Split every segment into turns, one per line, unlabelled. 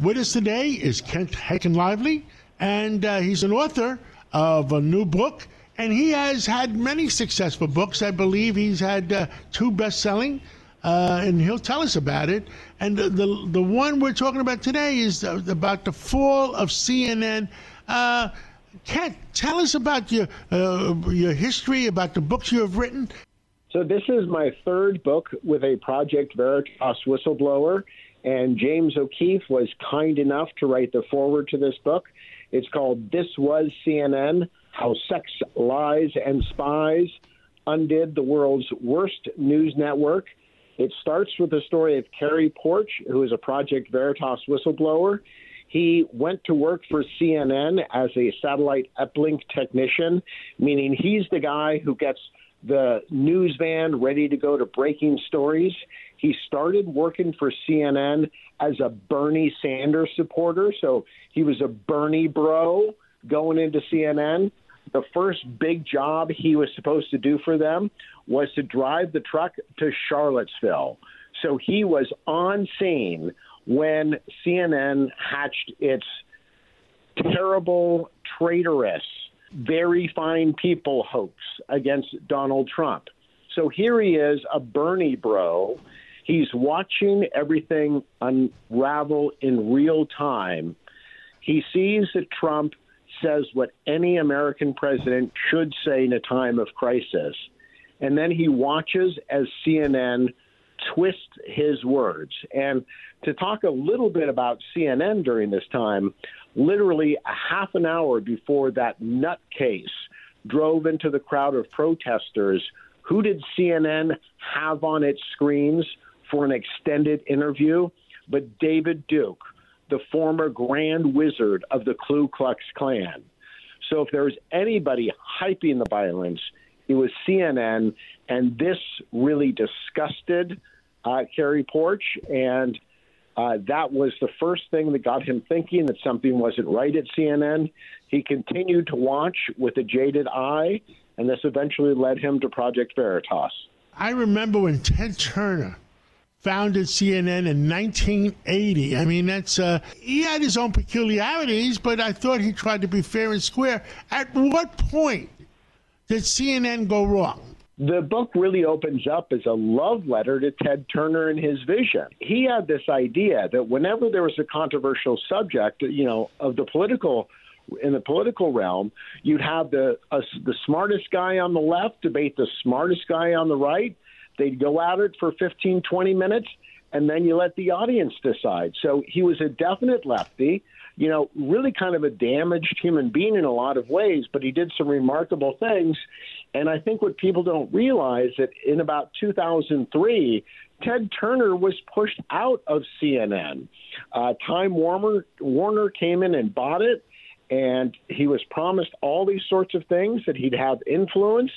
With us today is Kent Heckenlively, and uh, he's an author of a new book, and he has had many successful books. I believe he's had uh, two best-selling, uh, and he'll tell us about it. And the, the, the one we're talking about today is about the fall of CNN. Uh, Kent, tell us about your uh, your history, about the books you have written.
So this is my third book with a Project Veritas whistleblower, and James O'Keefe was kind enough to write the foreword to this book. It's called This Was CNN How Sex, Lies, and Spies Undid the World's Worst News Network. It starts with the story of Cary Poarch, who is a Project Veritas whistleblower. He went to work for CNN as a satellite uplink technician, meaning he's the guy who gets the news van ready to go to breaking stories. He started working for CNN as a Bernie Sanders supporter. So he was a Bernie bro going into CNN. The first big job he was supposed to do for them was to drive the truck to Charlottesville. So he was on scene when CNN hatched its terrible, traitorous, very fine people hoax against Donald Trump. So here he is, a Bernie bro. He's watching everything unravel in real time. He sees that Trump says what any American president should say in a time of crisis. And then he watches as CNN twist his words. And to talk a little bit about CNN during this time, literally a half an hour before that nutcase drove into the crowd of protesters, who did CNN have on its screens for an extended interview? But David Duke, the former grand wizard of the Ku Klux Klan. So if there was anybody hyping the violence, it was CNN, and this really disgusted uh, Cary Poarch, and uh, that was the first thing that got him thinking that something wasn't right at CNN. He continued to watch with a jaded eye, and this eventually led him to Project Veritas.
I remember when Ted Turner founded CNN in 1980. I mean, that's uh, he had his own peculiarities, but I thought he tried to be fair and square. At what point did CNN go wrong?
the book really opens up as a love letter to Ted Turner and his vision. He had this idea that whenever there was a controversial subject, you know, of the political in the political realm, you'd have the uh, the smartest guy on the left debate the smartest guy on the right. They'd go at it for 15, 20 minutes, and then you let the audience decide. So he was a definite lefty you know, really kind of a damaged human being in a lot of ways, but he did some remarkable things. And I think what people don't realize that in about 2003, Ted Turner was pushed out of CNN. Uh, Time Warner Warner came in and bought it, and he was promised all these sorts of things that he'd have influence,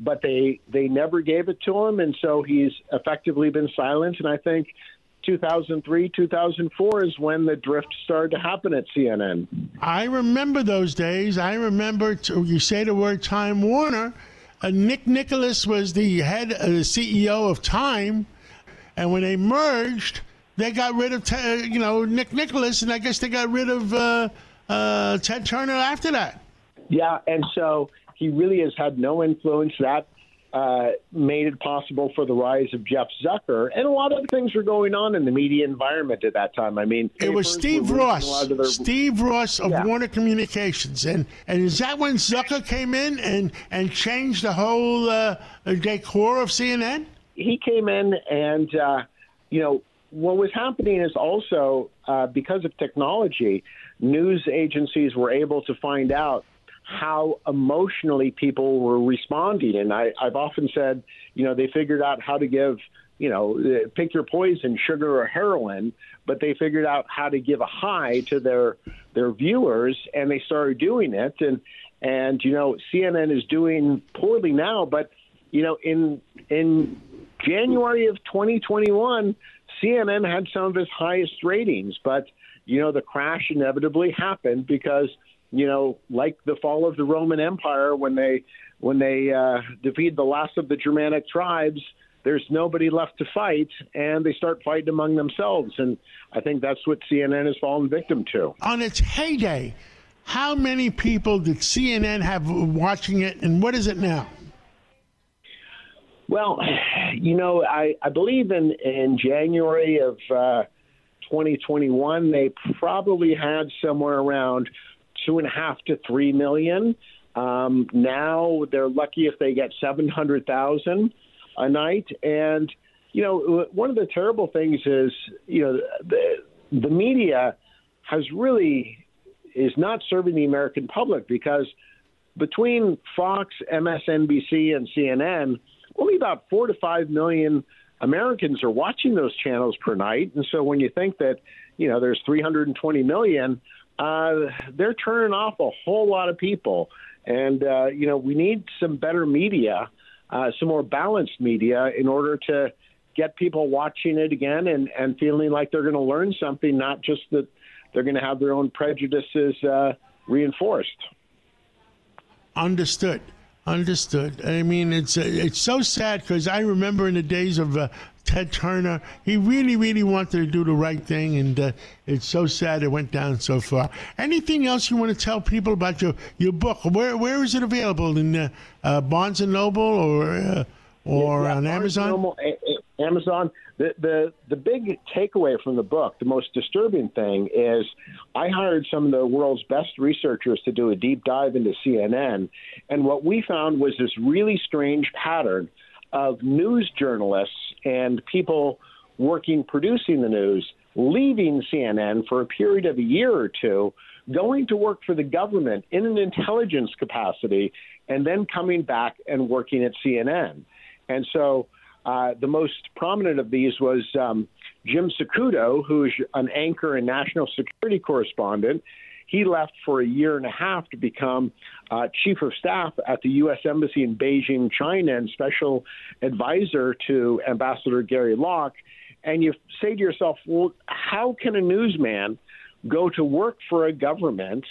but they they never gave it to him, and so he's effectively been silenced. And I think 2003, 2004 is when the drift started to happen at CNN.
I remember those days. I remember, t- you say the word Time Warner. Uh, Nick Nicholas was the head, uh, the CEO of Time. And when they merged, they got rid of, t- you know, Nick Nicholas, and I guess they got rid of uh, uh, Ted Turner after that.
Yeah, and so he really has had no influence. That uh, made it possible for the rise of Jeff Zucker, and a lot of things were going on in the media environment at that time. I mean,
it was Steve Ross, their... Steve Ross of yeah. Warner Communications, and and is that when Zucker came in and and changed the whole uh, decor of CNN?
He came in, and uh, you know what was happening is also uh, because of technology, news agencies were able to find out how emotionally people were responding. And I, I've often said, you know, they figured out how to give, you know, pick your poison, sugar or heroin, but they figured out how to give a high to their their viewers, and they started doing it. And and you know, CNN is doing poorly now, but you know, in in January of 2021, CNN had some of its highest ratings, but you know, the crash inevitably happened because you know, like the fall of the Roman Empire when they when they uh, defeated the last of the Germanic tribes, there's nobody left to fight, and they start fighting among themselves. And I think that's what CNN has fallen victim to.
On its heyday, how many people did CNN have watching it, and what is it now?
Well, you know, I, I believe in, in January of uh, 2021, they probably had somewhere around two and a half to three million. Um, now they're lucky if they get 700,000 a night. And, you know, one of the terrible things is, you know, the, the media has really is not serving the American public because between Fox, MSNBC, and CNN, only about four to five million Americans are watching those channels per night. And so when you think that, you know, there's 320 million, uh, they're turning off a whole lot of people. And, uh, you know, we need some better media uh, some more balanced media in order to get people watching it again and, and feeling like they're going to learn something, not just that they're going to have their own prejudices uh, reinforced.
Understood. Understood. I mean, it's it's so sad because I remember in the days of uh, Ted Turner, he really, really wanted to do the right thing, and uh, it's so sad it went down so far. Anything else you want to tell people about your, your book? Where where is it available in uh, uh, Barnes and Noble or uh, or yeah, on Amazon?
Normal, Amazon. The, the the big takeaway from the book, the most disturbing thing is, I hired some of the world's best researchers to do a deep dive into CNN, and what we found was this really strange pattern of news journalists and people working producing the news leaving CNN for a period of a year or two, going to work for the government in an intelligence capacity, and then coming back and working at CNN. And so uh, the most prominent of these was um, Jim Sciutto, who's an anchor and national security correspondent. He left for a year and a half to become uh, chief of staff at the U.S. Embassy in Beijing, China, and special advisor to Ambassador Gary Locke. And you say to yourself, well, how can a newsman go to work for a government,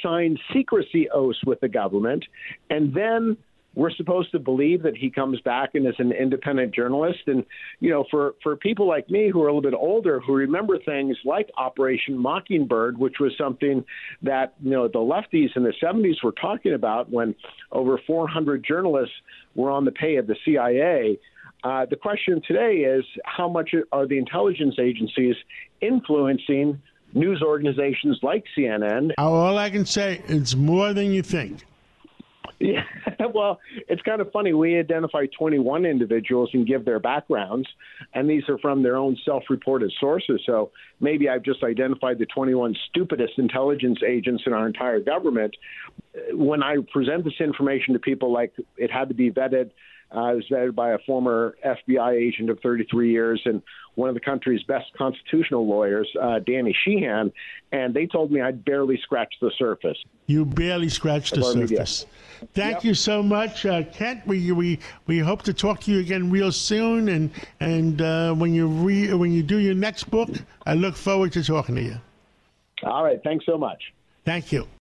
sign secrecy oaths with the government, and then we're supposed to believe that he comes back and is an independent journalist. And, you know, for, for people like me who are a little bit older who remember things like Operation Mockingbird, which was something that, you know, the lefties in the 70s were talking about when over 400 journalists were on the pay of the CIA. Uh, the question today is how much are the intelligence agencies influencing news organizations like CNN?
All I can say, is more than you think.
Yeah, well, it's kind of funny. We identify 21 individuals and give their backgrounds, and these are from their own self reported sources. So maybe I've just identified the 21 stupidest intelligence agents in our entire government. When I present this information to people, like it had to be vetted uh, it was vetted by a former FBI agent of 33 years and one of the country's best constitutional lawyers, uh, Danny Sheehan, and they told me I'd barely scratched the surface.
You barely scratched the surface. Media. Thank yep. you so much, uh, Kent. We, we we hope to talk to you again real soon, and and uh, when you re, when you do your next book, I look forward to talking to you.
All right. Thanks so much.
Thank you.